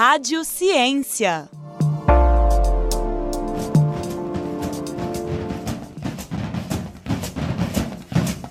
Rádio Ciência.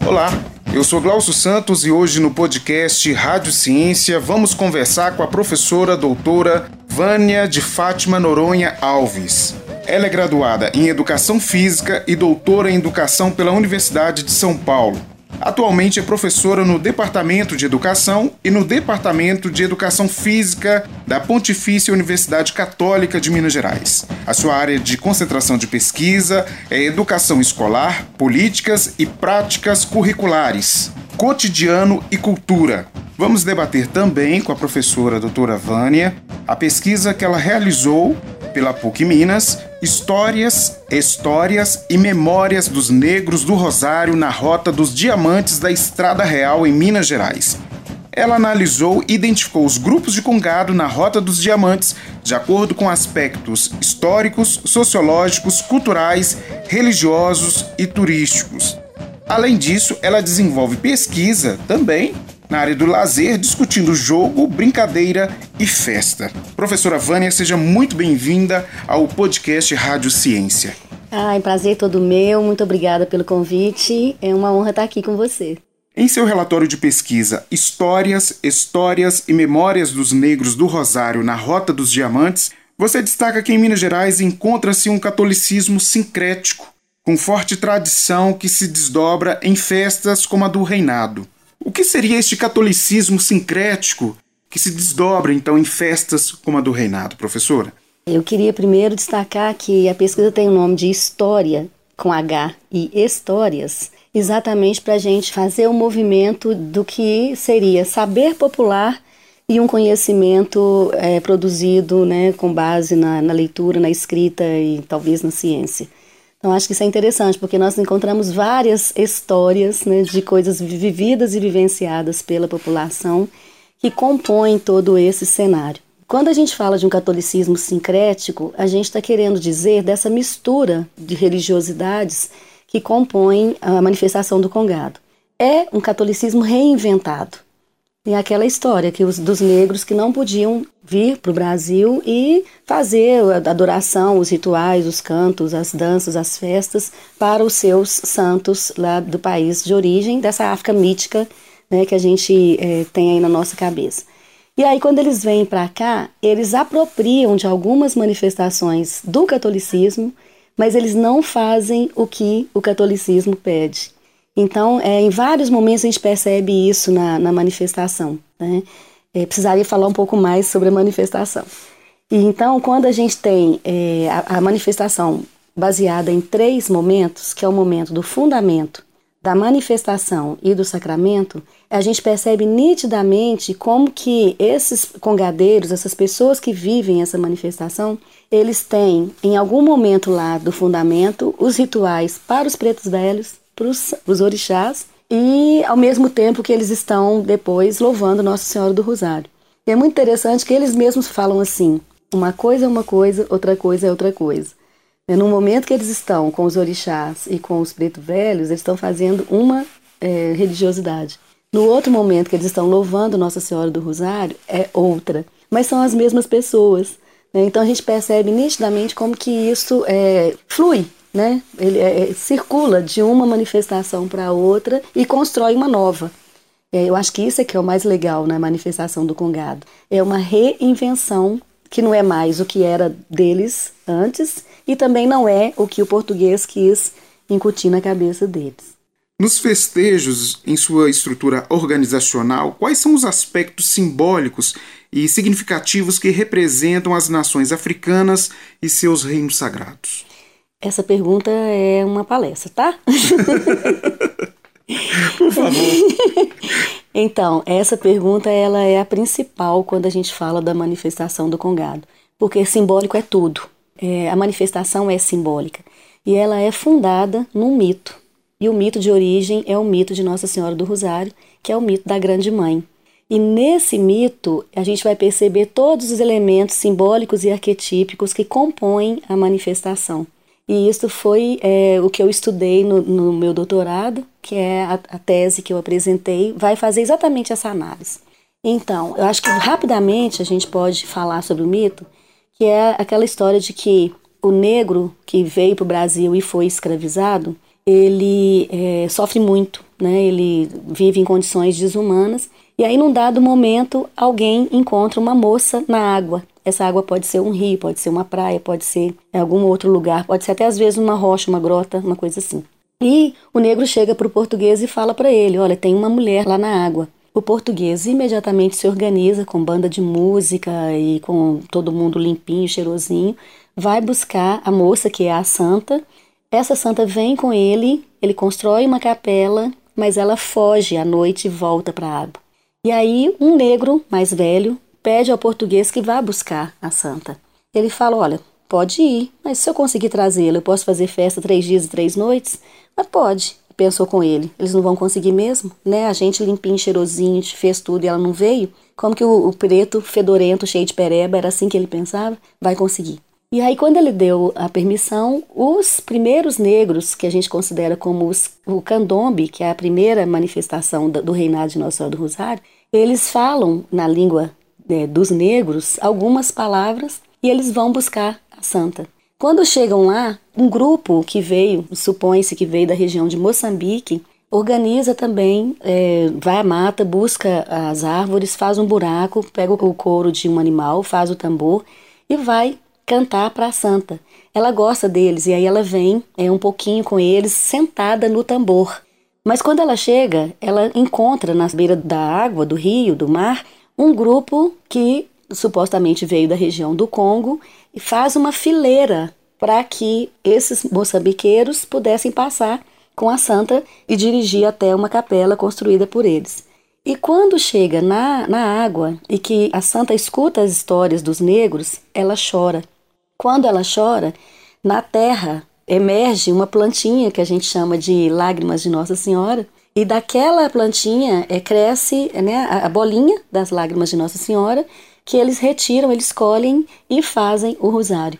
Olá, eu sou Glaucio Santos e hoje no podcast Rádio Ciência vamos conversar com a professora doutora Vânia de Fátima Noronha Alves. Ela é graduada em Educação Física e doutora em Educação pela Universidade de São Paulo. Atualmente é professora no Departamento de Educação e no Departamento de Educação Física da Pontifícia Universidade Católica de Minas Gerais. A sua área de concentração de pesquisa é Educação Escolar, Políticas e Práticas Curriculares, Cotidiano e Cultura. Vamos debater também com a professora doutora Vânia a pesquisa que ela realizou pela PUC Minas, Histórias, Histórias e Memórias dos Negros do Rosário na Rota dos Diamantes da Estrada Real em Minas Gerais. Ela analisou e identificou os grupos de congado na Rota dos Diamantes de acordo com aspectos históricos, sociológicos, culturais, religiosos e turísticos. Além disso, ela desenvolve pesquisa também na área do lazer, discutindo jogo, brincadeira e festa. Professora Vânia, seja muito bem-vinda ao podcast Rádio Ciência. Ai, prazer todo meu, muito obrigada pelo convite. É uma honra estar aqui com você. Em seu relatório de pesquisa Histórias, Histórias e Memórias dos Negros do Rosário na Rota dos Diamantes, você destaca que em Minas Gerais encontra-se um catolicismo sincrético, com forte tradição que se desdobra em festas como a do reinado. O que seria este catolicismo sincrético que se desdobra então em festas como a do reinado, professora? Eu queria primeiro destacar que a pesquisa tem o nome de História com H e Histórias, exatamente para a gente fazer o um movimento do que seria saber popular e um conhecimento é, produzido né, com base na, na leitura, na escrita e talvez na ciência. Então, acho que isso é interessante, porque nós encontramos várias histórias né, de coisas vividas e vivenciadas pela população que compõem todo esse cenário. Quando a gente fala de um catolicismo sincrético, a gente está querendo dizer dessa mistura de religiosidades que compõem a manifestação do Congado. É um catolicismo reinventado. Tem aquela história que os, dos negros que não podiam vir para o Brasil e fazer a adoração, os rituais, os cantos, as danças, as festas para os seus santos lá do país de origem, dessa África mítica né, que a gente é, tem aí na nossa cabeça. E aí, quando eles vêm para cá, eles apropriam de algumas manifestações do catolicismo, mas eles não fazem o que o catolicismo pede. Então, é, em vários momentos a gente percebe isso na, na manifestação. Né? É, precisaria falar um pouco mais sobre a manifestação. E então, quando a gente tem é, a, a manifestação baseada em três momentos, que é o momento do fundamento, da manifestação e do sacramento, a gente percebe nitidamente como que esses congadeiros, essas pessoas que vivem essa manifestação, eles têm em algum momento lá do fundamento os rituais para os pretos velhos, para os orixás e ao mesmo tempo que eles estão depois louvando Nossa Senhora do Rosário. E é muito interessante que eles mesmos falam assim: uma coisa é uma coisa, outra coisa é outra coisa. E no momento que eles estão com os orixás e com os pretos velhos, eles estão fazendo uma é, religiosidade. No outro momento que eles estão louvando Nossa Senhora do Rosário, é outra. Mas são as mesmas pessoas. Né? Então a gente percebe nitidamente como que isso é, flui né? Ele é, é, circula de uma manifestação para outra e constrói uma nova. É, eu acho que isso é que é o mais legal na manifestação do Congado. É uma reinvenção que não é mais o que era deles antes e também não é o que o português quis incutir na cabeça deles. Nos festejos, em sua estrutura organizacional, quais são os aspectos simbólicos e significativos que representam as nações africanas e seus reinos sagrados? Essa pergunta é uma palestra, tá? Por favor. então, essa pergunta ela é a principal quando a gente fala da manifestação do Congado, porque simbólico é tudo. É, a manifestação é simbólica e ela é fundada num mito. E o mito de origem é o mito de Nossa Senhora do Rosário, que é o mito da Grande Mãe. E nesse mito, a gente vai perceber todos os elementos simbólicos e arquetípicos que compõem a manifestação. E isso foi é, o que eu estudei no, no, meu doutorado, que é a, a tese que eu apresentei, vai fazer exatamente essa análise. Então, eu acho que rapidamente a gente pode falar sobre o mito, que é aquela história de que o negro que veio para o Brasil e foi escravizado, ele é, sofre muito, né? Ele vive em condições desumanas. E aí, num dado momento, alguém encontra uma moça na água. Essa água pode ser um rio, pode ser uma praia, pode ser algum outro lugar, pode ser até às vezes uma rocha, uma grota, uma coisa assim. E o negro chega para o português e fala para ele: Olha, tem uma mulher lá na água. O português imediatamente se organiza com banda de música e com todo mundo limpinho, cheirosinho, vai buscar a moça que é a santa essa santa vem com ele, ele constrói uma capela, mas ela foge à noite e volta para a água. E aí, um negro mais velho pede ao português que vá buscar a santa. Ele fala: Olha, pode ir, mas se eu conseguir trazê-la, eu posso fazer festa três dias e três noites? Mas pode, pensou com ele. Eles não vão conseguir mesmo, né? A gente limpinho, cheirosinho, fez tudo e ela não veio. Como que o, o preto, fedorento, cheio de pereba, era assim que ele pensava? Vai conseguir. E aí, quando ele deu a permissão, os primeiros negros, que a gente considera como os, o candombe, que é a primeira manifestação do, do reinado de Nossa Senhora do Rosário, eles falam na língua é, dos negros algumas palavras e eles vão buscar a santa. Quando chegam lá, um grupo que veio, supõe-se que veio da região de Moçambique, organiza também, é, vai à mata, busca as árvores, faz um buraco, pega o couro de um animal, faz o tambor e vai cantar para a santa. Ela gosta deles e aí ela vem é, um pouquinho com eles, sentada no tambor. Mas quando ela chega, ela encontra na beira da água, do rio, do mar, um grupo que supostamente veio da região do Congo e faz uma fileira para que esses moçambiqueiros pudessem passar com a santa e dirigir até uma capela construída por eles. E quando chega na, na água e que a santa escuta as histórias dos negros, ela chora. Quando ela chora, na terra emerge uma plantinha que a gente chama de lágrimas de Nossa Senhora, e daquela plantinha é, cresce né, a, bolinha das lágrimas de Nossa Senhora, que eles retiram, eles colhem e fazem o rosário.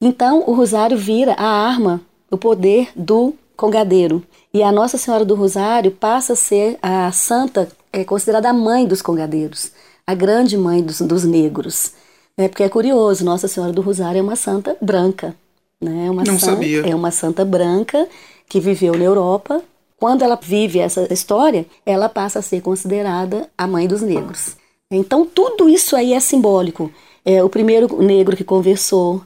Então, o rosário vira a arma, o poder do congadeiro. E a Nossa Senhora do Rosário passa a ser a santa, é considerada a mãe dos congadeiros, a grande mãe dos, dos negros. É porque é curioso, Nossa Senhora do Rosário é uma santa branca, né? É uma Não santa, sabia. É uma santa branca que viveu na Europa. Quando ela vive essa história, ela passa a ser considerada a mãe dos negros. Então tudo isso aí é simbólico. É o primeiro negro que conversou,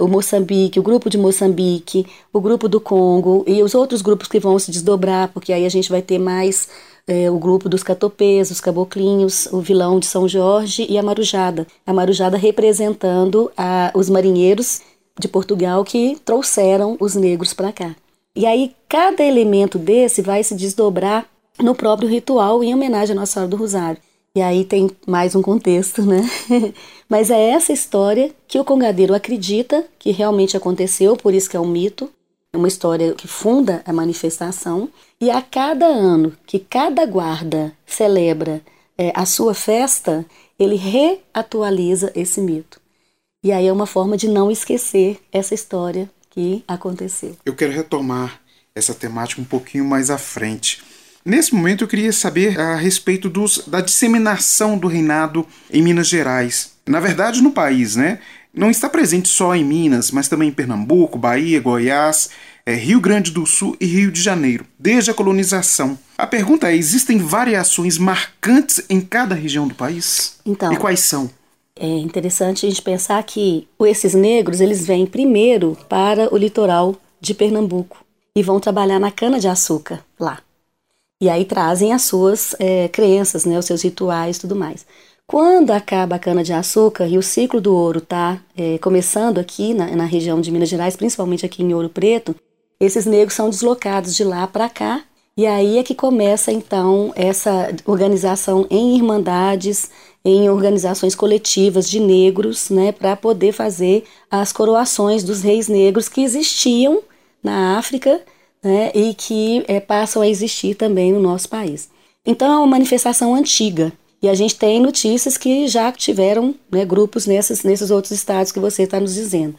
o Moçambique, o grupo de Moçambique, o grupo do Congo e os outros grupos que vão se desdobrar, porque aí a gente vai ter mais é, o grupo dos catopês, os caboclinhos, o vilão de São Jorge e a marujada. A marujada representando a, os marinheiros de Portugal que trouxeram os negros para cá. E aí cada elemento desse vai se desdobrar no próprio ritual em homenagem à Nossa Senhora do Rosário. E aí tem mais um contexto, né? Mas é essa história que o congadeiro acredita que realmente aconteceu, por isso que é um mito, é uma história que funda a manifestação. E a cada ano que cada guarda celebra é, a sua festa, ele reatualiza esse mito. E aí é uma forma de não esquecer essa história que aconteceu. Eu quero retomar essa temática um pouquinho mais à frente. Nesse momento eu queria saber a respeito dos, da disseminação do reinado em Minas Gerais. Na verdade, no país, né? não está presente só em Minas, mas também em Pernambuco, Bahia, Goiás, é, Rio Grande do Sul e Rio de Janeiro, desde a colonização. A pergunta é: existem variações marcantes em cada região do país? Então, e quais são? É interessante a gente pensar que esses negros eles vêm primeiro para o litoral de Pernambuco e vão trabalhar na cana de açúcar lá. E aí trazem as suas é, crenças, né, os seus rituais, tudo mais. Quando acaba a cana-de-açúcar e o ciclo do ouro está é, começando aqui na, na, região de Minas Gerais, principalmente aqui em Ouro Preto, esses negros são deslocados de lá para cá e aí é que começa então essa organização em irmandades, em organizações coletivas de negros, né, para poder fazer as coroações dos reis negros que existiam na África né, e que é, passam a existir também no nosso país. Então é uma manifestação antiga, e a gente tem notícias que já tiveram né, grupos nesses, nesses outros estados que você está nos dizendo.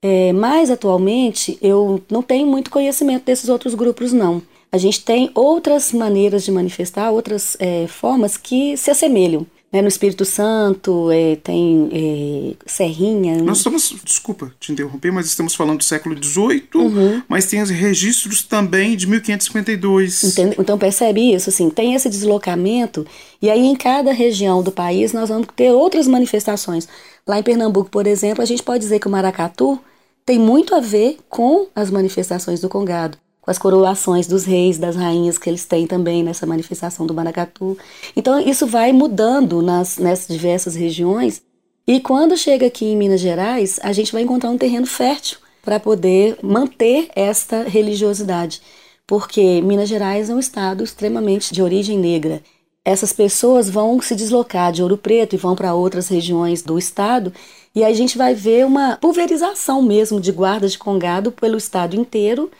É, mas atualmente eu não tenho muito conhecimento desses outros grupos, não. A gente tem outras maneiras de manifestar, outras é, formas que se assemelham. Né, no Espírito Santo, é, tem é, Serrinha. Nós estamos, desculpa te interromper, mas estamos falando do século XVIII, uhum. mas tem registros também de 1552. Entende? Então percebe isso, assim, tem esse deslocamento, e aí em cada região do país nós vamos ter outras manifestações. Lá em Pernambuco, por exemplo, a gente pode dizer que o maracatu tem muito a ver com as manifestações do Congado com as coroações dos reis, das rainhas que eles têm também nessa manifestação do maracatu. Então isso vai mudando nas, nessas diversas regiões e quando chega aqui em Minas Gerais, a gente vai encontrar um terreno fértil para poder manter esta religiosidade, porque Minas Gerais é um estado extremamente de origem negra. Essas pessoas vão se deslocar de Ouro Preto e vão para outras regiões do estado, e a gente vai ver uma pulverização mesmo de guardas de congado pelo estado inteiro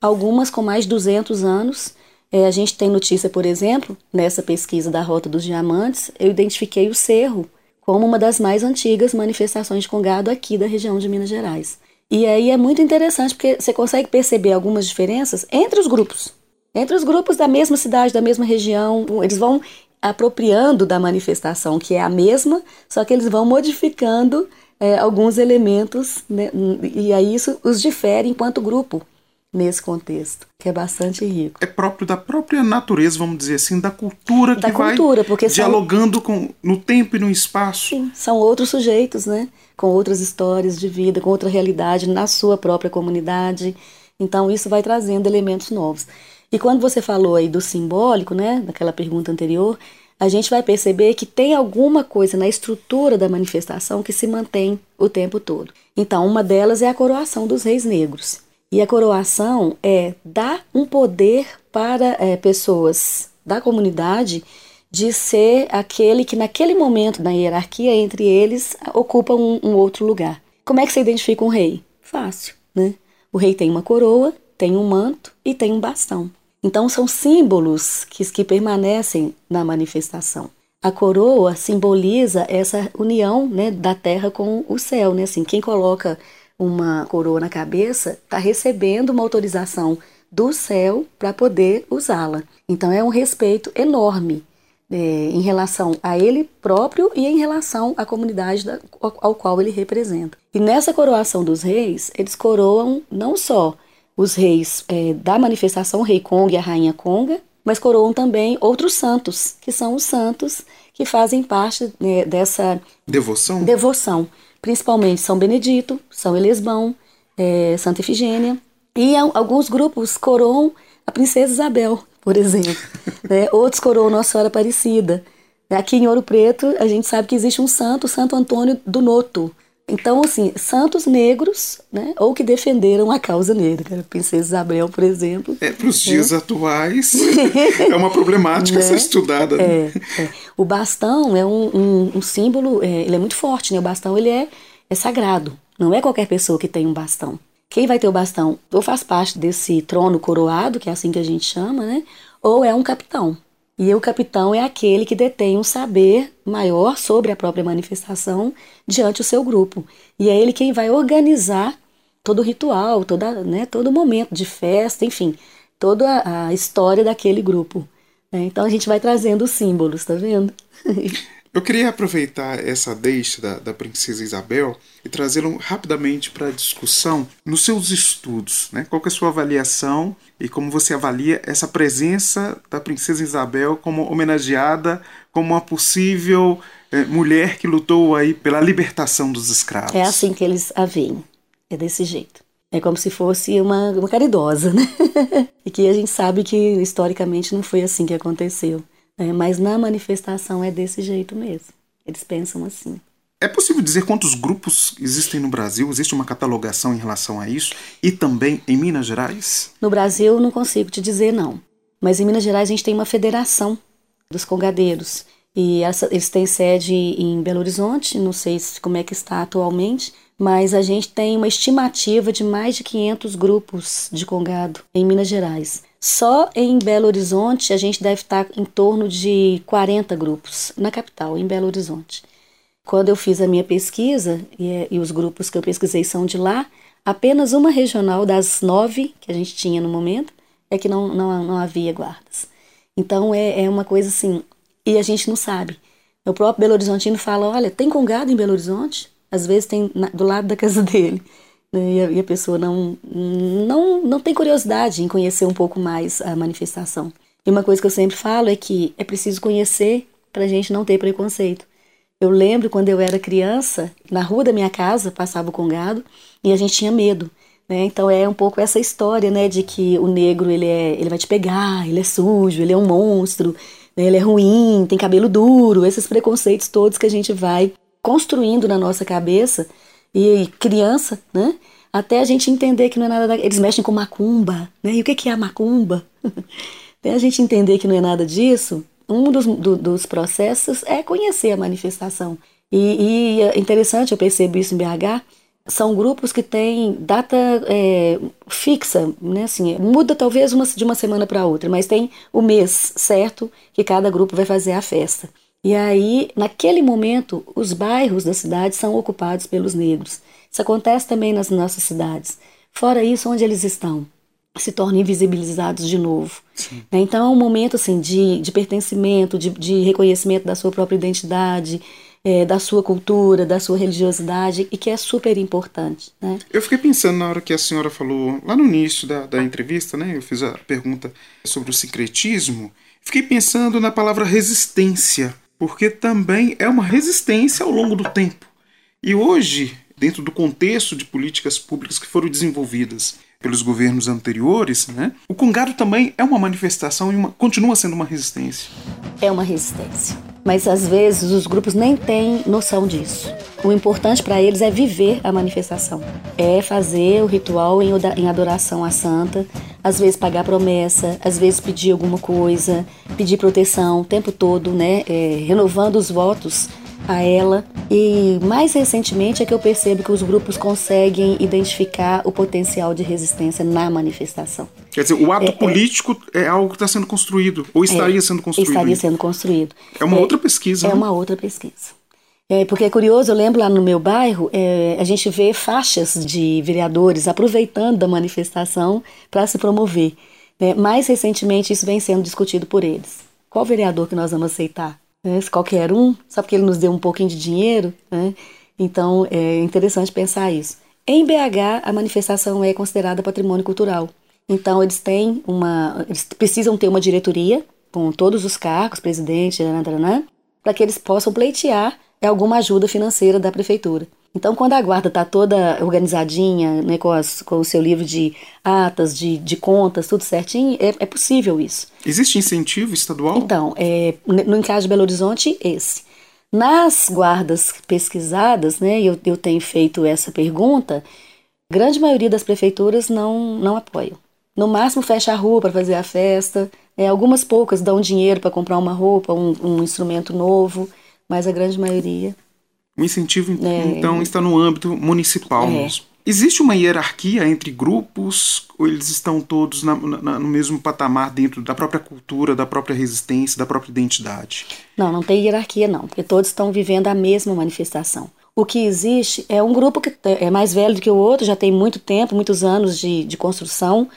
algumas com mais de 200 anos. É, a gente tem notícia, por exemplo, nessa pesquisa da Rota dos Diamantes, eu identifiquei o Cerro como uma das mais antigas manifestações de congado aqui da região de Minas Gerais. E aí é muito interessante porque você consegue perceber algumas diferenças entre os grupos. Entre os grupos da mesma cidade, da mesma região, eles vão apropriando da manifestação, que é a mesma, só que eles vão modificando é, alguns elementos, né? e aí isso os difere enquanto grupo nesse contexto, que é bastante rico. É próprio da própria natureza, vamos dizer assim, da cultura da que cultura, vai porque dialogando são... com, no tempo e no espaço. Sim, são outros sujeitos, né? Com outras histórias de vida, com outra realidade na sua própria comunidade. Então isso vai trazendo elementos novos. E quando você falou aí do simbólico, né, naquela pergunta anterior, a gente vai perceber que tem alguma coisa na estrutura da manifestação que se mantém o tempo todo. Então, uma delas é a coroação dos reis negros. E a coroação é dar um poder para é, pessoas da comunidade de ser aquele que, naquele momento, na hierarquia entre eles, ocupa um, um outro lugar. Como é que você identifica um rei? Fácil, né? O rei tem uma coroa, tem um manto e tem um bastão. Então, são símbolos que, que permanecem na manifestação. A coroa simboliza essa união né, da terra com o céu. Né? Assim, quem coloca uma coroa na cabeça, está recebendo uma autorização do céu para poder usá-la. Então é um respeito enorme é, em relação a ele próprio e em relação à comunidade da, ao, ao qual ele representa. E nessa coroação dos reis, eles coroam não só os reis é, da manifestação, o rei Conga e a rainha Conga, mas coroam também outros santos, que são os santos que fazem parte né, dessa devoção. devoção principalmente São Benedito, São Elesbão, é, Santa Efigênia, e alguns grupos coroam a Princesa Isabel, por exemplo. né? Outros coroam Nossa Senhora Aparecida. Aqui em Ouro Preto, a gente sabe que existe um santo, Santo Antônio do Noto, então, assim, santos negros, né, ou que defenderam a causa negra. A princesa Isabel, por exemplo. É, para os dias é. atuais, é uma problemática né? ser estudada. Né? É, é. O bastão é um, um, um símbolo, é, ele é muito forte, né? O bastão, ele é, é sagrado. Não é qualquer pessoa que tem um bastão. Quem vai ter o bastão ou faz parte desse trono coroado, que é assim que a gente chama, né? Ou é um capitão. E o capitão é aquele que detém um saber maior sobre a própria manifestação diante do seu grupo. E é ele quem vai organizar todo o ritual, toda, né, todo momento de festa, enfim, toda a história daquele grupo. Né? Então a gente vai trazendo os símbolos, tá vendo? Eu queria aproveitar essa deixa da, da princesa Isabel e trazê-lo rapidamente para a discussão nos seus estudos. Né? Qual é a sua avaliação e como você avalia essa presença da princesa Isabel como homenageada, como uma possível é, mulher que lutou aí pela libertação dos escravos? É assim que eles a veem. É desse jeito. É como se fosse uma, uma caridosa, né? e que a gente sabe que historicamente não foi assim que aconteceu. É, mas na manifestação é desse jeito mesmo. Eles pensam assim. É possível dizer quantos grupos existem no Brasil? Existe uma catalogação em relação a isso? E também em Minas Gerais? No Brasil não consigo te dizer não. Mas em Minas Gerais a gente tem uma federação dos congadeiros. E essa, eles têm sede em Belo Horizonte, não sei como é que está atualmente, mas a gente tem uma estimativa de mais de 500 grupos de congado em Minas Gerais. Só em Belo Horizonte a gente deve estar em torno de 40 grupos, na capital, em Belo Horizonte. Quando eu fiz a minha pesquisa, e, e os grupos que eu pesquisei são de lá, apenas uma regional das nove que a gente tinha no momento é que não, não, não havia guardas. Então é, é uma coisa assim, e a gente não sabe. O próprio Belo Horizontino fala: olha, tem congado em Belo Horizonte? Às vezes tem na, do lado da casa dele. Né? E a, pessoa não, não, não tem curiosidade em conhecer um pouco mais a manifestação. E uma coisa que eu sempre falo é que é preciso conhecer para a gente não ter preconceito. Eu lembro quando eu era criança, na rua da minha casa passava o congado e a gente tinha medo. Né? Então é um pouco essa história né, de que o negro ele, é, ele vai te pegar, ele é sujo, ele é um monstro, né, ele é ruim, tem cabelo duro, esses preconceitos todos que a gente vai construindo na nossa cabeça e criança, né? Até a gente entender que não é nada. Da... Eles mexem com macumba, né? E o que é a macumba? Até a gente entender que não é nada disso, um dos, do, dos processos é conhecer a manifestação. E, e, é interessante, eu percebo isso em BH, são grupos que têm data é, fixa, né? Assim, muda talvez uma, de uma semana para outra, mas tem o mês certo que cada grupo vai fazer a festa. E aí, naquele momento, os bairros da cidade são ocupados pelos negros. Isso acontece também nas nossas cidades. Fora isso, onde eles estão? Se tornam invisibilizados de novo. Né? Então é um momento assim, de, de pertencimento, de, de reconhecimento da sua própria identidade, é, da sua cultura, da sua religiosidade, e que é super importante. Né? Eu fiquei pensando na hora que a senhora falou, lá no início da, da entrevista, né, eu fiz a pergunta sobre o sincretismo, fiquei pensando na palavra resistência porque também é uma resistência ao longo do tempo. E hoje, dentro do contexto de políticas públicas que foram desenvolvidas pelos governos anteriores, né, o Congado também é uma manifestação e uma, continua sendo uma resistência. É uma resistência. Mas às vezes os grupos nem têm noção disso. O importante para eles é viver a manifestação, é fazer o ritual em adoração à santa, às vezes pagar promessa, às vezes pedir alguma coisa, pedir proteção o tempo todo, né? É, renovando os votos a ela. E mais recentemente é que eu percebo que os grupos conseguem identificar o potencial de resistência na manifestação. Quer dizer, o ato é, é político é, é algo que está sendo construído, ou estaria é, sendo construído? Estaria sendo construído. É uma outra pesquisa. É né? uma outra pesquisa. É, porque é curioso, eu lembro lá no meu bairro, é, a gente vê faixas de vereadores aproveitando da manifestação para se promover. Né? Mais recentemente, isso vem sendo discutido por eles. Qual vereador que nós vamos aceitar? Né? Se qualquer um, só porque ele nos deu um pouquinho de dinheiro? Né? Então, é interessante pensar isso. Em BH, a manifestação é considerada patrimônio cultural. Então, eles têm uma. Eles precisam ter uma diretoria com todos os cargos, presidente, para que eles possam pleitear alguma ajuda financeira da prefeitura. Então, quando a guarda está toda organizadinha, né, com, as, com o seu livro de atas, de, de contas, tudo certinho, é, é possível isso. Existe incentivo estadual? Então, é, no caso de Belo Horizonte, esse. Nas guardas pesquisadas, né, eu, eu tenho feito essa pergunta, grande maioria das prefeituras não, não apoiam. No máximo fecha a rua para fazer a festa, é, algumas poucas dão dinheiro para comprar uma roupa, um, um instrumento novo mas a grande maioria. O incentivo, é, então, está no âmbito municipal é. mesmo. Existe uma hierarquia entre grupos ou eles estão todos na, na, no mesmo patamar dentro da própria cultura, da própria resistência, da própria identidade? Não, não tem hierarquia não, porque todos estão vivendo a mesma manifestação. O que existe é um grupo que é mais velho do que o outro, já tem muito tempo, muitos anos de, de construção,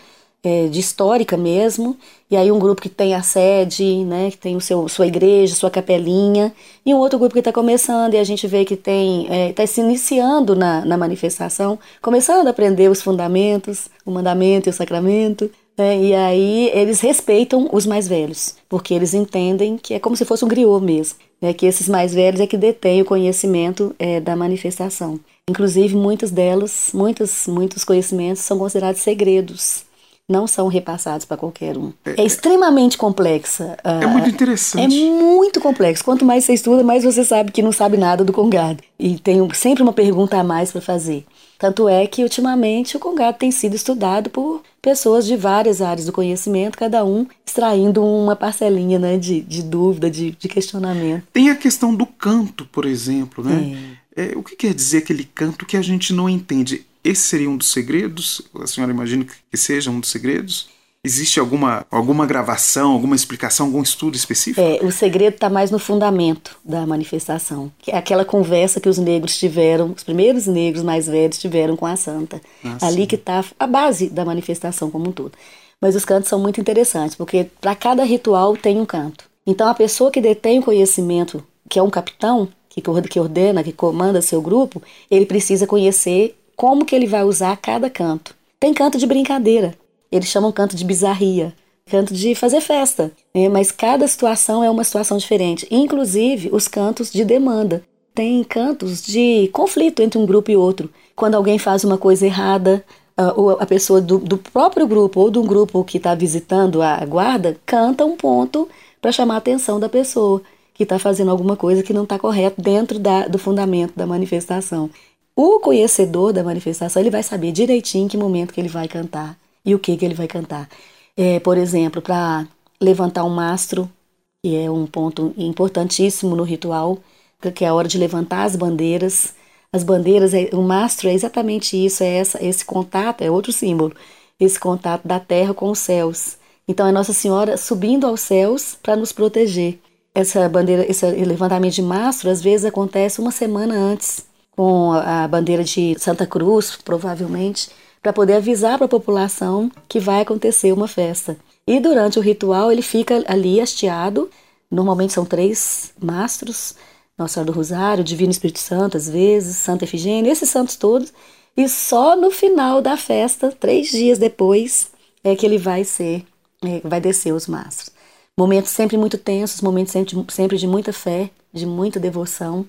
é, de histórica mesmo, e aí um grupo que tem a sede, né, que tem o seu, sua igreja, sua capelinha, e um outro grupo que está começando, e a gente vê que tem está é, tá se iniciando na, na manifestação, começando a aprender os fundamentos, o mandamento e o sacramento, né, e aí eles respeitam os mais velhos, porque eles entendem que é como se fosse um griot mesmo, né, que esses mais velhos é que detêm o conhecimento é, da manifestação. Inclusive, muitas delas, muitos, muitos conhecimentos são considerados segredos não são repassados para qualquer um. É, é extremamente complexa. É muito interessante. É muito complexo. Quanto mais você estuda, mais você sabe que não sabe nada do Congado. E tem sempre uma pergunta a mais para fazer. Tanto é que, ultimamente, o Congado tem sido estudado por pessoas de várias áreas do conhecimento, cada um extraindo uma parcelinha né, de, de dúvida, de, de questionamento. Tem a questão do canto, por exemplo. Né? É. É, o que quer dizer aquele canto que a gente não entende? Esse seria um dos segredos? A senhora imagina que seja um dos segredos? Existe alguma, alguma gravação, alguma explicação, algum estudo específico? É, o segredo está mais no fundamento da manifestação. Que é aquela conversa que os negros tiveram, os primeiros negros mais velhos tiveram com a santa. Ah, Ali sim. que está a base da manifestação como um todo. Mas os cantos são muito interessantes, porque para cada ritual tem um canto. Então a pessoa que detém o conhecimento, que é um capitão, que ordena, que comanda seu grupo, ele precisa conhecer como que ele vai usar cada canto. Tem canto de brincadeira, eles chamam canto de bizarria, canto de fazer festa, né? mas cada situação é uma situação diferente, inclusive os cantos de demanda. Tem cantos de conflito entre um grupo e outro. Quando alguém faz uma coisa errada, ou a pessoa do, do próprio grupo ou de um grupo que está visitando a guarda canta um ponto para chamar a atenção da pessoa que está fazendo alguma coisa que não está correto dentro da, do fundamento da manifestação. O conhecedor da manifestação ele vai saber direitinho em que momento que ele vai cantar e o que que ele vai cantar. É, por exemplo, para levantar um mastro, que é um ponto importantíssimo no ritual, que é a hora de levantar as bandeiras. As bandeiras, é, o mastro é exatamente isso, é essa, esse contato, é outro símbolo, esse contato da terra com os céus. Então é Nossa Senhora subindo aos céus para nos proteger. Essa bandeira, esse levantamento de mastro às vezes acontece uma semana antes, com a bandeira de Santa Cruz, provavelmente, para poder avisar para a população que vai acontecer uma festa. E durante o ritual ele fica ali hasteado. Normalmente são três mastros, Nossa Senhora do Rosário, Divino Espírito Santo, às vezes, Santa Efigênia, esses santos todos. E só no final da festa, três dias depois, é que ele vai ser, é, vai descer os mastros. Momentos sempre muito tensos, momentos sempre, sempre de muita fé, de muita devoção.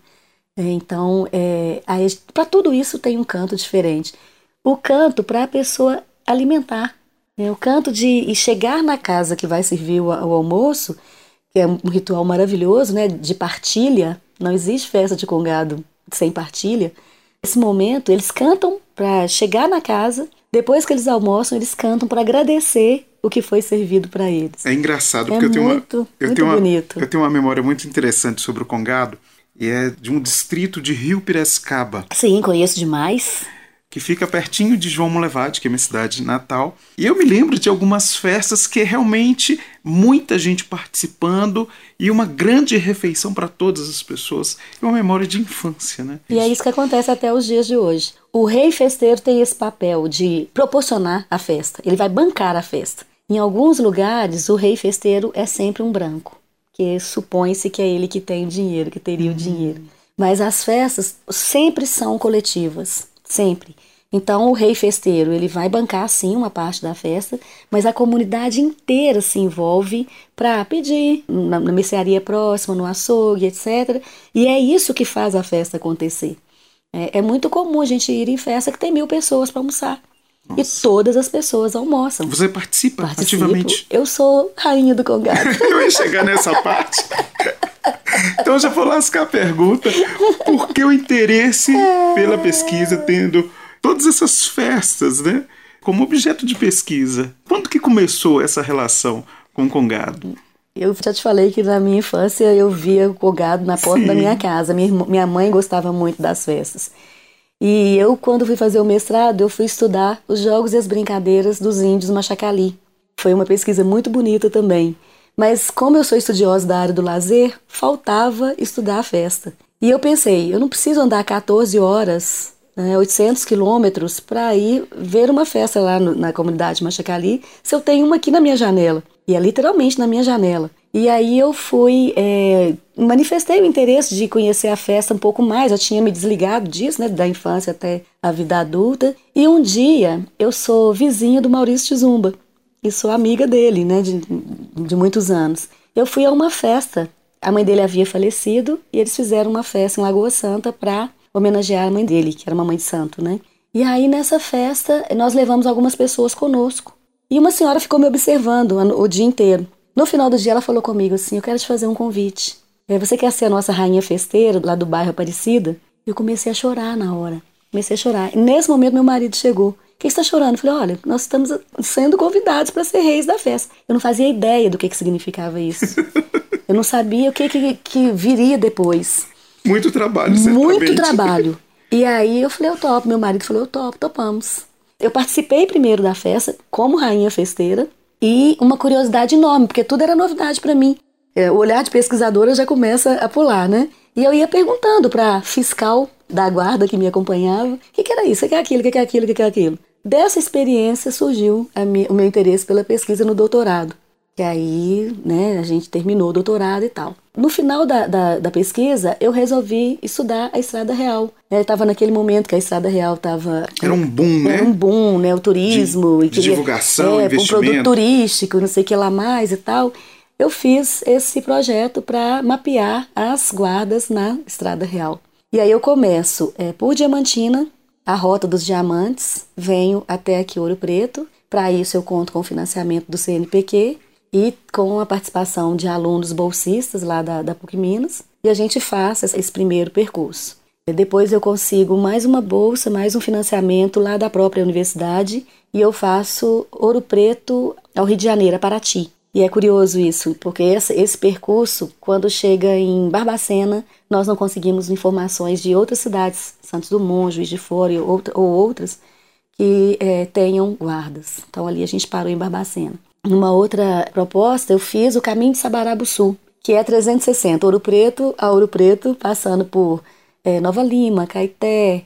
É, então, é, para tudo isso tem um canto diferente o canto para a pessoa alimentar. Né? O canto de chegar na casa que vai servir o, o, almoço, que é um ritual maravilhoso, né? De partilha. Não existe festa de congado sem partilha. Nesse momento, eles cantam para chegar na casa. Depois que eles almoçam, eles cantam para agradecer o que foi servido para eles. É engraçado, porque é eu tenho muito, uma, eu muito tenho uma, eu tenho uma memória muito interessante sobre o Congado, e é de um distrito de Rio Piracicaba. Sim, conheço demais que fica pertinho de João Molevade, que é minha cidade natal. E eu me lembro de algumas festas que realmente muita gente participando e uma grande refeição para todas as pessoas. É uma memória de infância, né? E é isso que acontece até os dias de hoje. O rei festeiro tem esse papel de proporcionar a festa. Ele vai bancar a festa. Em alguns lugares, o rei festeiro é sempre um branco, que supõe-se que é ele que tem o dinheiro, que teria o dinheiro. Mas as festas sempre são coletivas sempre. Então o rei festeiro ele vai bancar sim uma parte da festa, mas a comunidade inteira se envolve para pedir na, na mercearia próxima, no açougue, etc. E é isso que faz a festa acontecer. É, é muito comum a gente ir em festa que tem mil pessoas para almoçar. Nossa. E todas as pessoas almoçam. Você participa Participo. ativamente? Eu sou rainha do congado. eu ia chegar nessa parte. então já vou lascar a pergunta. Por que o interesse pela pesquisa tendo todas essas festas, né? Como objeto de pesquisa. Quando que começou essa relação com o congado? Eu já te falei que na minha infância eu via o congado na porta Sim. da minha casa. Minha, minha mãe gostava muito das festas. E eu, quando fui fazer o mestrado, eu fui estudar os jogos e as brincadeiras dos índios Machacali. Foi uma pesquisa muito bonita também. Mas como eu sou estudiosa da área do lazer, faltava estudar a festa. E eu pensei, eu não preciso andar 14 horas, né, 800 quilômetros, para ir ver uma festa lá no, na comunidade Machacali, se eu tenho uma aqui na minha janela. E é literalmente na minha janela. E aí eu fui, é, manifestei o interesse de conhecer a festa um pouco mais. Eu tinha me desligado disso, né, da infância até a vida adulta. E um dia eu sou vizinha do Maurício Tizumba e sou amiga dele, né, de, de muitos anos. Eu fui a uma festa. A mãe dele havia falecido e eles fizeram uma festa em Lagoa Santa para homenagear a mãe dele, que era uma mãe de santo, né? E aí nessa festa nós levamos algumas pessoas conosco. E uma senhora ficou me observando o dia inteiro. No final do dia ela falou comigo assim: "Eu quero te fazer um convite. É, você quer ser a nossa rainha festeira lá do bairro Aparecida?" Eu comecei a chorar na hora. Comecei a chorar. E nesse momento meu marido chegou que está chorando? Eu falei, olha, nós estamos sendo convidados para ser reis da festa. Eu não fazia ideia do que, que significava isso. Eu não sabia o que, que, que viria depois. Muito trabalho, certamente. Muito trabalho. E aí eu falei, eu topo. Meu marido falou, eu topo, topamos. Eu participei primeiro da festa como rainha festeira e uma curiosidade enorme, porque tudo era novidade para mim. É, o olhar de pesquisadora já começa a pular, né? E eu ia perguntando para fiscal da guarda que me acompanhava, o que, que, era isso, o que, é aquilo, o que, é aquilo, o que, é aquilo. Dessa experiência surgiu minha, o meu interesse pela pesquisa no doutorado. Que aí, né, a gente terminou o doutorado e tal. No final da, da, da pesquisa, eu resolvi estudar a Estrada Real. Estava naquele momento que a Estrada Real estava... Era um boom, né? Era um boom, né? O turismo. De, e queria, divulgação, é, investimento. Um produto turístico, não sei o que lá mais e tal. Eu fiz esse projeto para mapear as guardas na Estrada Real. E aí eu começo é, por Diamantina, a Rota dos Diamantes, venho até aqui Ouro Preto. Para isso eu conto com o financiamento do CNPq e com a participação de alunos bolsistas lá da, da PUC Minas, e a gente faz esse primeiro percurso. Depois eu consigo mais uma bolsa, mais um financiamento lá da própria universidade, e eu faço Ouro Preto ao Rio de Janeiro, a Paraty. E é curioso isso, porque esse, esse, percurso, quando chega em Barbacena, nós não conseguimos informações de outras cidades, Santos Dumont, Juiz de Fora ou, ou outras, que é, tenham guardas. Então ali a gente parou em Barbacena. Numa outra proposta, eu fiz o caminho de Sabarabuçu, que é 360, Ouro Preto a Ouro Preto, passando por é, Nova Lima, Caeté,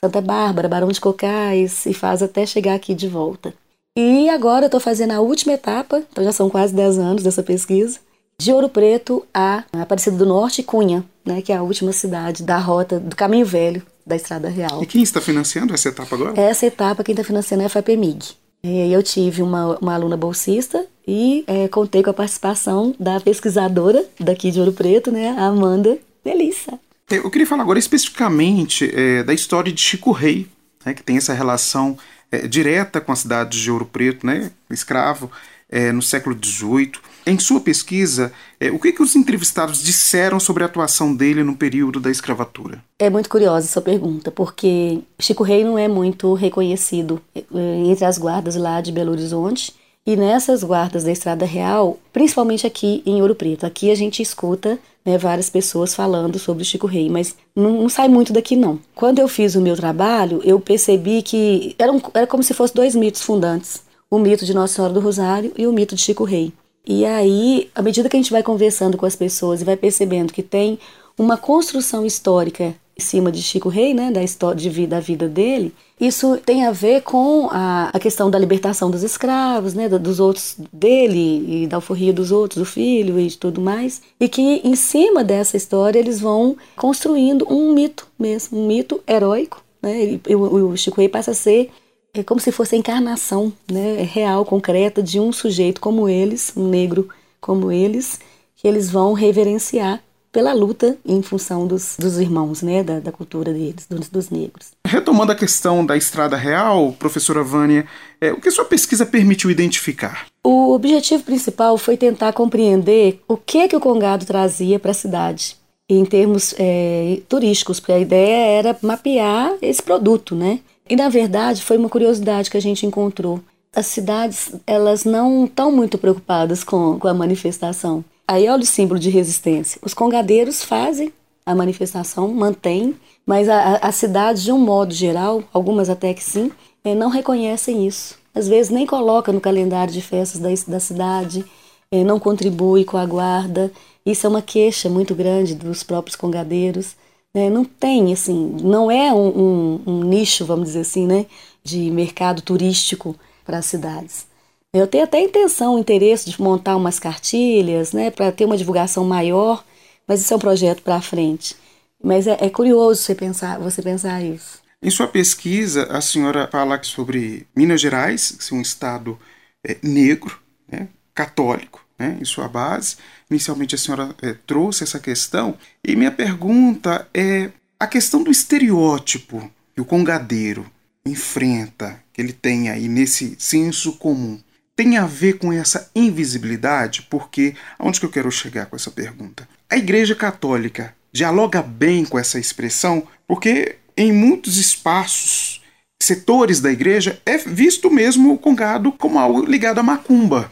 Santa Bárbara, Barão de Cocais, e faz até chegar aqui de volta. E agora eu estou fazendo a última etapa, então já são quase 10 anos dessa pesquisa, de Ouro Preto a Aparecida do Norte e Cunha, né, que é a última cidade da rota do Caminho Velho da Estrada Real. E quem está financiando essa etapa agora? Essa etapa quem está financiando é a FAPEMIG. É, eu tive uma, uma aluna bolsista e é, contei com a participação da pesquisadora daqui de Ouro Preto, né, a Amanda Melissa. É, eu queria falar agora especificamente é, da história de Chico Rei, né, que tem essa relação é, direta com a cidade de Ouro Preto, né, escravo, é, no século XVIII. Em sua pesquisa, é, o que, que os entrevistados disseram sobre a atuação dele no período da escravatura? É muito curiosa essa pergunta, porque Chico Rei não é muito reconhecido é, entre as guardas lá de Belo Horizonte. E nessas guardas da Estrada Real, principalmente aqui em Ouro Preto, aqui a gente escuta né, várias pessoas falando sobre Chico Rei, mas não, não, sai muito daqui não. Quando eu fiz o meu trabalho, eu percebi que era, um, era como se fossem dois mitos fundantes o mito de Nossa Senhora do Rosário e o mito de Chico Rei. E aí, à medida que a gente vai conversando com as pessoas e vai percebendo que tem uma construção histórica em cima de Chico Rei, né, da história de vida, da vida dele, isso tem a ver com a, a questão da libertação dos escravos, né, dos outros dele e da alforria dos outros, do filho e de tudo mais, e que em cima dessa história eles vão construindo um mito mesmo, um mito heróico, né, e, o, o Chico Rei passa a ser é como se fosse a encarnação né, real, concreta de um sujeito como eles, um negro como eles, que eles vão reverenciar pela luta em função dos, dos irmãos, né, da, da cultura deles, dos, dos, negros. Retomando a questão da Estrada Real, professora Vânia, é, o que sua pesquisa permitiu identificar? O objetivo principal foi tentar compreender o que, que o Congado trazia para a cidade em termos é, turísticos, porque a ideia era mapear esse produto, né? E na verdade foi uma curiosidade que a gente encontrou. As cidades elas não estão muito preocupadas com, com a manifestação. Aí olha o símbolo de resistência. Os congadeiros fazem a manifestação, mantêm, mas as cidades, de um modo geral, algumas até que sim, é, não reconhecem isso. Às vezes nem coloca no calendário de festas da, da cidade, é, não contribui com a guarda. Isso é uma queixa muito grande dos próprios congadeiros. Né? Não tem, assim, não é um, um, um nicho, vamos dizer assim, né, de mercado turístico para as cidades. Eu tenho até intenção, interesse de montar umas cartilhas, né, para ter uma divulgação maior, mas isso é um projeto para frente. Mas é, é, curioso você pensar, você pensar isso. Em sua pesquisa, a senhora fala sobre Minas Gerais, que é um estado é, negro, né, católico, né, em sua base. Inicialmente a senhora é, trouxe essa questão, e minha pergunta é a questão do estereótipo que o congadeiro enfrenta, que ele tem aí nesse senso comum, tem a ver com essa invisibilidade? Porque aonde que eu quero chegar com essa pergunta? A Igreja Católica dialoga bem com essa expressão, porque em muitos espaços, setores da igreja, é visto mesmo o congado como algo ligado à macumba.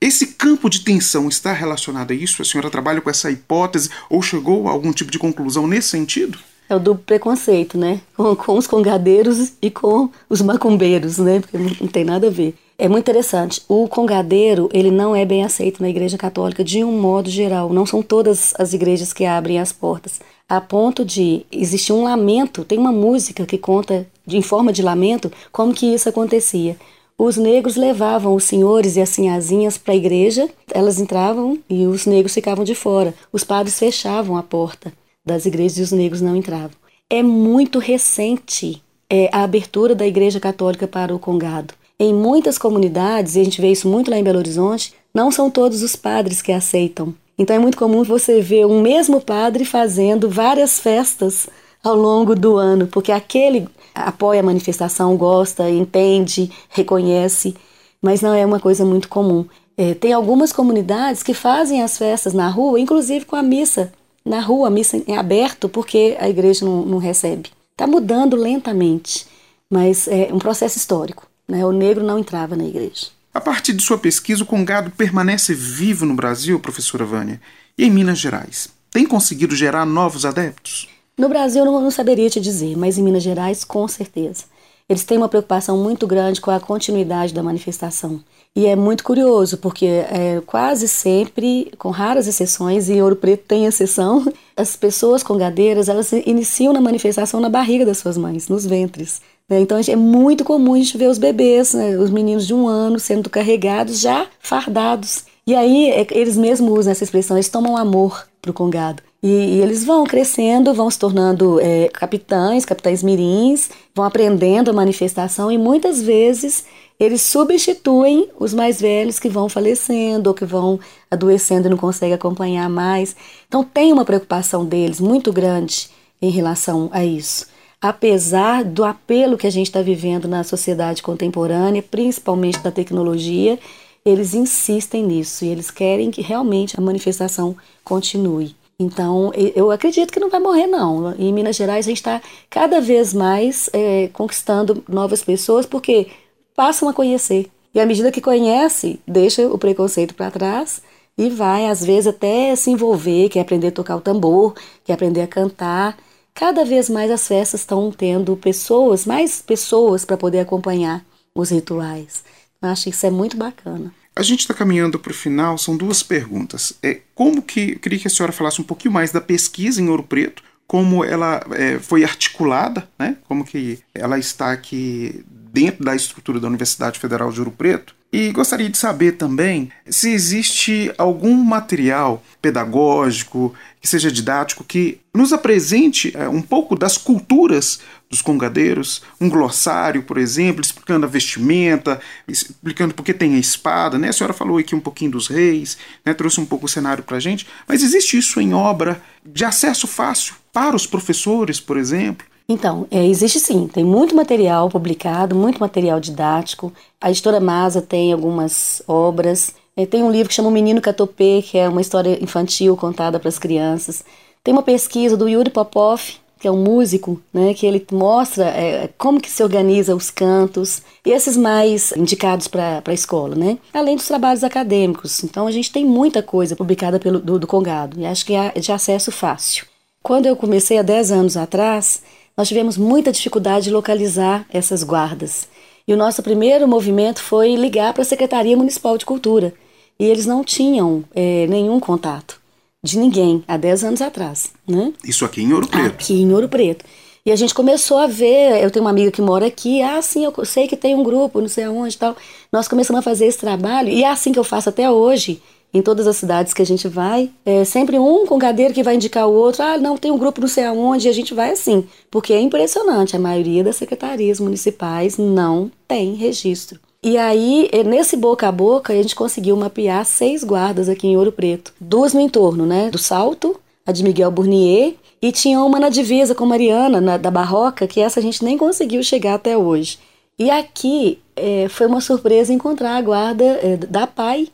Esse campo de tensão está relacionado a isso? A senhora trabalha com essa hipótese ou chegou a algum tipo de conclusão nesse sentido? É o duplo preconceito, né? Com, com os congadeiros e com os macumbeiros, né? Porque não, não tem nada a ver. É muito interessante. O congadeiro, ele não é bem aceito na Igreja Católica de um modo geral. Não são todas as igrejas que abrem as portas. A ponto de existir um lamento. Tem uma música que conta de, em forma de lamento, como que isso acontecia. Os negros levavam os senhores e as sinhazinhas para a igreja, elas entravam e os negros ficavam de fora. Os padres fechavam a porta das igrejas e os negros não entravam. É muito recente é, a abertura da Igreja Católica para o Congado. Em muitas comunidades, e a gente vê isso muito lá em Belo Horizonte, não são todos os padres que aceitam. Então é muito comum você ver um mesmo padre fazendo várias festas ao longo do ano, porque aquele apoia a manifestação, gosta, entende, reconhece, mas não é uma coisa muito comum. É, tem algumas comunidades que fazem as festas na rua, inclusive com a missa na rua, a missa em aberto, porque a igreja não, não recebe. Está mudando lentamente, mas é um processo histórico. Né? O negro não entrava na igreja. A partir de sua pesquisa, o Congado permanece vivo no Brasil, professora Vânia, e em Minas Gerais. Tem conseguido gerar novos adeptos? No Brasil, eu não, saberia te dizer, mas em Minas Gerais, com certeza. Eles têm uma preocupação muito grande com a continuidade da manifestação. E é muito curioso, porque é, quase sempre, com raras exceções, e Ouro Preto tem exceção, as pessoas congadeiras, elas iniciam na manifestação na barriga das suas mães, nos ventres. Né? Então é muito comum a gente ver os bebês, né, os meninos de um ano, sendo carregados, já fardados. E aí é, eles mesmos usam essa expressão, eles tomam amor para o congado. E, e, eles vão crescendo, vão se tornando é, capitães, capitães mirins, vão aprendendo a manifestação e muitas vezes eles substituem os mais velhos que vão falecendo ou que vão adoecendo e não conseguem acompanhar mais. Então tem uma preocupação deles muito grande em relação a isso. Apesar do apelo que a gente está vivendo na sociedade contemporânea, principalmente da tecnologia, eles insistem nisso e eles querem que realmente a manifestação continue. Então, eu acredito que não vai morrer, não. Em Minas Gerais, a gente está cada vez mais é, conquistando novas pessoas, porque passam a conhecer. E à medida que conhece, deixa o preconceito para trás e vai, às vezes, até se envolver, quer aprender a tocar o tambor, quer aprender a cantar. Cada vez mais as festas estão tendo pessoas, mais pessoas para poder acompanhar os rituais. Eu acho que isso é muito bacana. A gente está caminhando para o final, são duas perguntas. É, como que, eu queria que a senhora falasse um pouquinho mais da pesquisa em Ouro Preto, como ela é, foi articulada, né? como que ela está aqui dentro da estrutura da Universidade Federal de Ouro Preto, e gostaria de saber também se existe algum material pedagógico, que seja didático, que nos apresente é, um pouco das culturas dos congadeiros, um glossário, por exemplo, explicando a vestimenta, explicando por que tem a espada, né? A senhora falou aqui um pouquinho dos reis, né? trouxe um pouco o cenário para a gente, mas existe isso em obra de acesso fácil para os professores, por exemplo? Então, é, existe sim, tem muito material publicado, muito material didático. A editora Masa tem algumas obras. É, tem um livro que chama O Menino Catopê, que é uma história infantil contada para as crianças. Tem uma pesquisa do Yuri Popov, que é um músico, né, que ele mostra é, como que se organiza os cantos, e esses mais indicados para a escola, né? Além dos trabalhos acadêmicos. Então a gente tem muita coisa publicada pelo, do, do Congado, e acho que é de acesso fácil. Quando eu comecei há 10 anos atrás, nós tivemos muita dificuldade de localizar essas guardas. E o nosso primeiro movimento foi ligar para a Secretaria Municipal de Cultura. E eles não tinham é, nenhum contato de ninguém há 10 anos atrás. Né? Isso aqui em Ouro Preto? Aqui em Ouro Preto. E a gente começou a ver, eu tenho uma amiga que mora aqui, ah, sim, eu sei que tem um grupo, não sei aonde e tal. Nós começamos a fazer esse trabalho, e é assim que eu faço até hoje em todas as cidades que a gente vai, é sempre um com cadeira que vai indicar o outro. Ah, não, tem um grupo não sei aonde, e a gente vai assim. Porque é impressionante, a maioria das secretarias municipais não tem registro. E aí, é, nesse boca a boca, a gente conseguiu mapear seis guardas aqui em Ouro Preto. Duas no entorno, né? Do Salto, a de Miguel Burnier, e tinha uma na divisa com Mariana, na, da Barroca, que essa a gente nem conseguiu chegar até hoje. E aqui é, foi uma surpresa encontrar a guarda é, da PAI,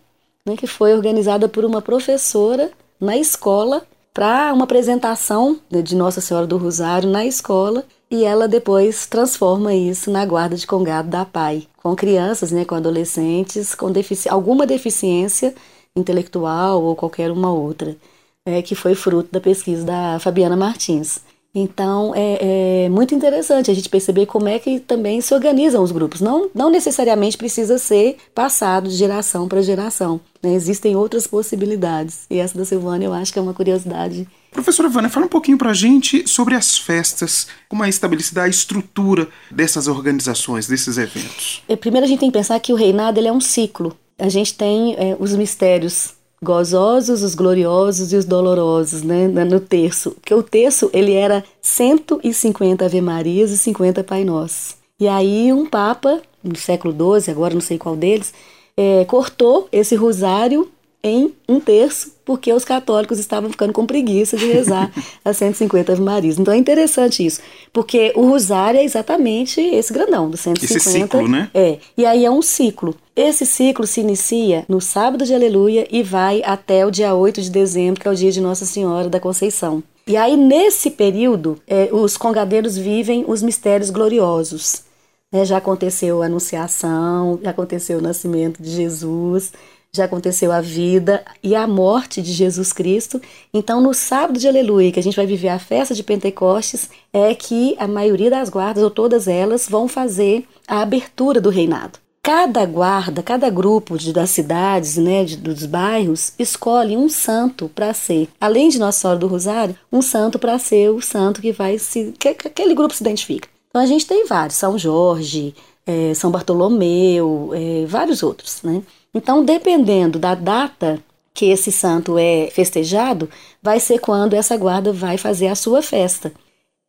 né, que foi organizada por uma professora na escola para uma apresentação né, de Nossa Senhora do Rosário na escola e ela depois transforma isso na guarda de congado da PAI, com crianças, né, com adolescentes com defici alguma deficiência intelectual ou qualquer uma outra, é, que foi fruto da pesquisa da Fabiana Martins. Então é, é, muito interessante a gente perceber como é que também se organizam os grupos. Não, não necessariamente precisa ser passado de geração para geração. Né? Existem outras possibilidades. E essa da Silvânia eu acho que é uma curiosidade Professora Vânia, fala um pouquinho para a gente sobre as festas, como é estabelecida a estrutura dessas organizações, desses eventos. É, primeiro a gente tem que pensar que o reinado ele é um ciclo. A gente tem é, os mistérios gozosos, os gloriosos e os dolorosos, né, no terço. Porque o terço, ele era 150 Ave Marias e 50 Pai Nosso. E aí um papa, no século XII, agora não sei qual deles, é, cortou esse rosário em um terço, porque os católicos estavam ficando com preguiça de rezar as 150 Ave Marias. Então é interessante isso, porque o rosário é exatamente esse grandão, do 150. Esse ciclo, né? É, e aí é um ciclo. Esse ciclo se inicia no sábado de Aleluia e vai até o dia 8 de dezembro, que é o dia de Nossa Senhora da Conceição. E aí, nesse período, é, os congadeiros vivem os mistérios gloriosos. É, já aconteceu a Anunciação, já aconteceu o nascimento de Jesus, já aconteceu a vida e a morte de Jesus Cristo. Então, no sábado de Aleluia, que a gente vai viver a festa de Pentecostes, é que a maioria das guardas, ou todas elas, vão fazer a abertura do reinado. Cada guarda, cada grupo de, das cidades, né, de, dos bairros, escolhe um santo para ser, além de Nossa Senhora do Rosário, um santo para ser o santo que vai se. que, que aquele grupo se identifica. Então a gente tem vários, São Jorge, é, São Bartolomeu, é, vários outros, né? Então, dependendo da data que esse santo é festejado, vai ser quando essa guarda vai fazer a sua festa.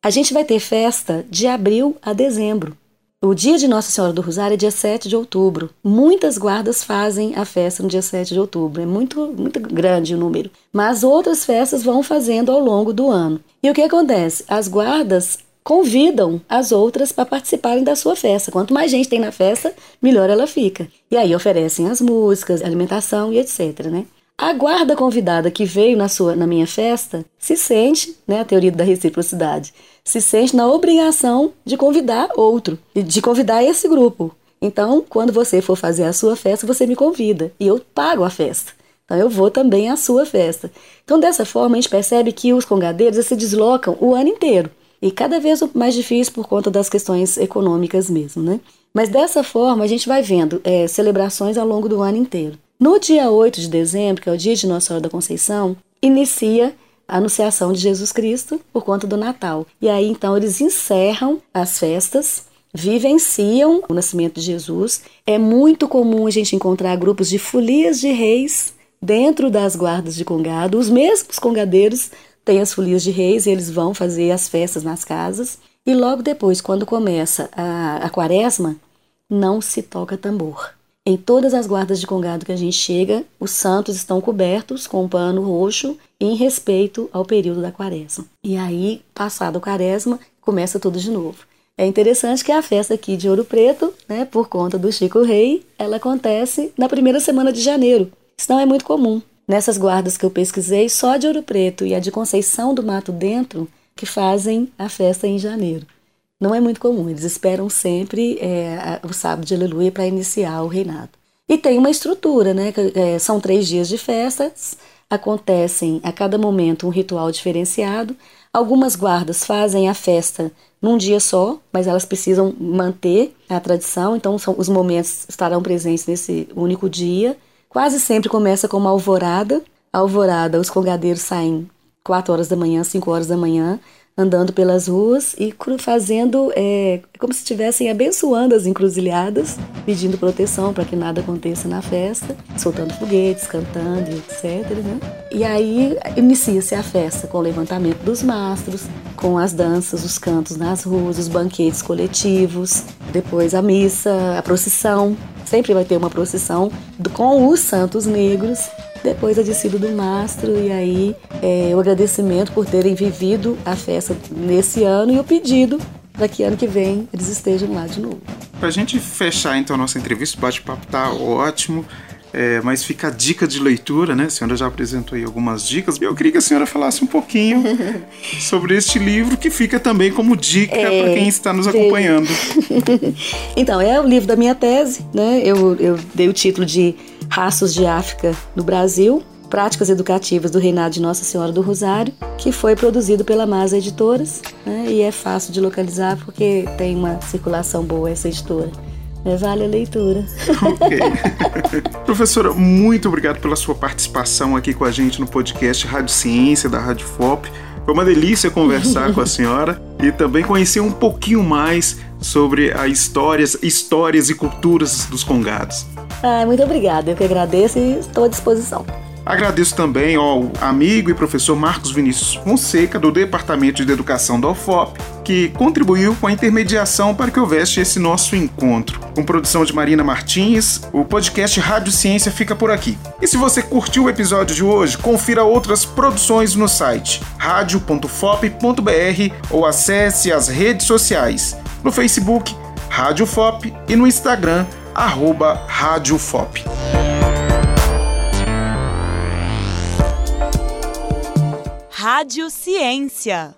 A gente vai ter festa de abril a dezembro. O dia de Nossa Senhora do Rosário é dia 7 de outubro. Muitas guardas fazem a festa no dia 7 de outubro. É muito, muito grande o número. Mas outras festas vão fazendo ao longo do ano. E o que acontece? As guardas convidam as outras para participarem da sua festa. Quanto mais gente tem na festa, melhor ela fica. E aí oferecem as músicas, alimentação e etc, né? A guarda convidada que veio na sua na minha festa se sente, né, a teoria da reciprocidade, se sente na obrigação de convidar outro, de convidar esse grupo. Então, quando você for fazer a sua festa, você me convida e eu pago a festa. Então, eu vou também à sua festa. Então, dessa forma, a gente percebe que os congadeiros se deslocam o ano inteiro e cada vez mais difícil por conta das questões econômicas mesmo, né? Mas dessa forma a gente vai vendo é, celebrações ao longo do ano inteiro. No dia 8 de dezembro, que é o dia de Nossa Senhora da Conceição, inicia a anunciação de Jesus Cristo por conta do Natal. E aí então eles encerram as festas, vivenciam o nascimento de Jesus. É muito comum a gente encontrar grupos de folias de reis dentro das guardas de congado, os mesmos congadeiros tem as folias de reis e eles vão fazer as festas nas casas. E logo depois, quando começa a, a quaresma, não se toca tambor. Em todas as guardas de congado que a gente chega, os santos estão cobertos com um pano roxo em respeito ao período da quaresma. E aí, passado a quaresma, começa tudo de novo. É interessante que a festa aqui de Ouro Preto, né, por conta do Chico Rei, ela acontece na primeira semana de janeiro. Isso não é muito comum. Nessas guardas que eu pesquisei, só de Ouro Preto e a de Conceição do Mato Dentro que fazem a festa em janeiro. Não é muito comum, eles esperam sempre é, o sábado de aleluia para iniciar o reinado. E tem uma estrutura, né? É, são três dias de festas, acontecem a cada momento um ritual diferenciado. Algumas guardas fazem a festa num dia só, mas elas precisam manter a tradição, então são, os momentos estarão presentes nesse único dia. Quase sempre começa com uma alvorada. Alvorada, os congadeiros saem 4 horas da manhã, 5 horas da manhã, andando pelas ruas e fazendo é, como se estivessem abençoando as encruzilhadas, pedindo proteção para que nada aconteça na festa, soltando foguetes, cantando, etc. Né? E aí inicia-se a festa com o levantamento dos mastros, com as danças, os cantos nas ruas, os banquetes coletivos, depois a missa, a procissão. Sempre vai ter uma procissão com os santos negros depois a descida do mastro e aí é, o agradecimento por terem vivido a festa nesse ano e o pedido para que ano que vem eles estejam lá de novo. Para a gente fechar então a nossa entrevista, o bate-papo tá ótimo. É, mas fica a dica de leitura, né? A senhora já apresentou aí algumas dicas. Eu queria que a senhora falasse um pouquinho sobre este livro, que fica também como dica é, para quem está nos acompanhando. então, é o livro da minha tese, né? Eu, eu dei o título de Raços de África no Brasil, Práticas Educativas do Reinado de Nossa Senhora do Rosário, que foi produzido pela Masa Editoras, né, e é fácil de localizar porque tem uma circulação boa essa editora. É, vale a leitura. Ok. Professora, muito obrigado pela sua participação aqui com a gente no podcast Rádio Ciência da Rádio FOP. Foi uma delícia conversar com a senhora e também conhecer um pouquinho mais sobre as histórias, histórias e culturas dos congados. Ah, muito obrigada, eu que agradeço e estou à disposição. Agradeço também ao amigo e professor Marcos Vinícius Fonseca, do Departamento de Educação da UFOP, que contribuiu com a intermediação para que houvesse esse nosso encontro. Com produção de Marina Martins, o podcast Rádio Ciência fica por aqui. E se você curtiu o episódio de hoje, confira outras produções no site radio.fop.br ou acesse as redes sociais no Facebook Rádio FOP e no Instagram arroba Rádio FOP. Rádio Ciência.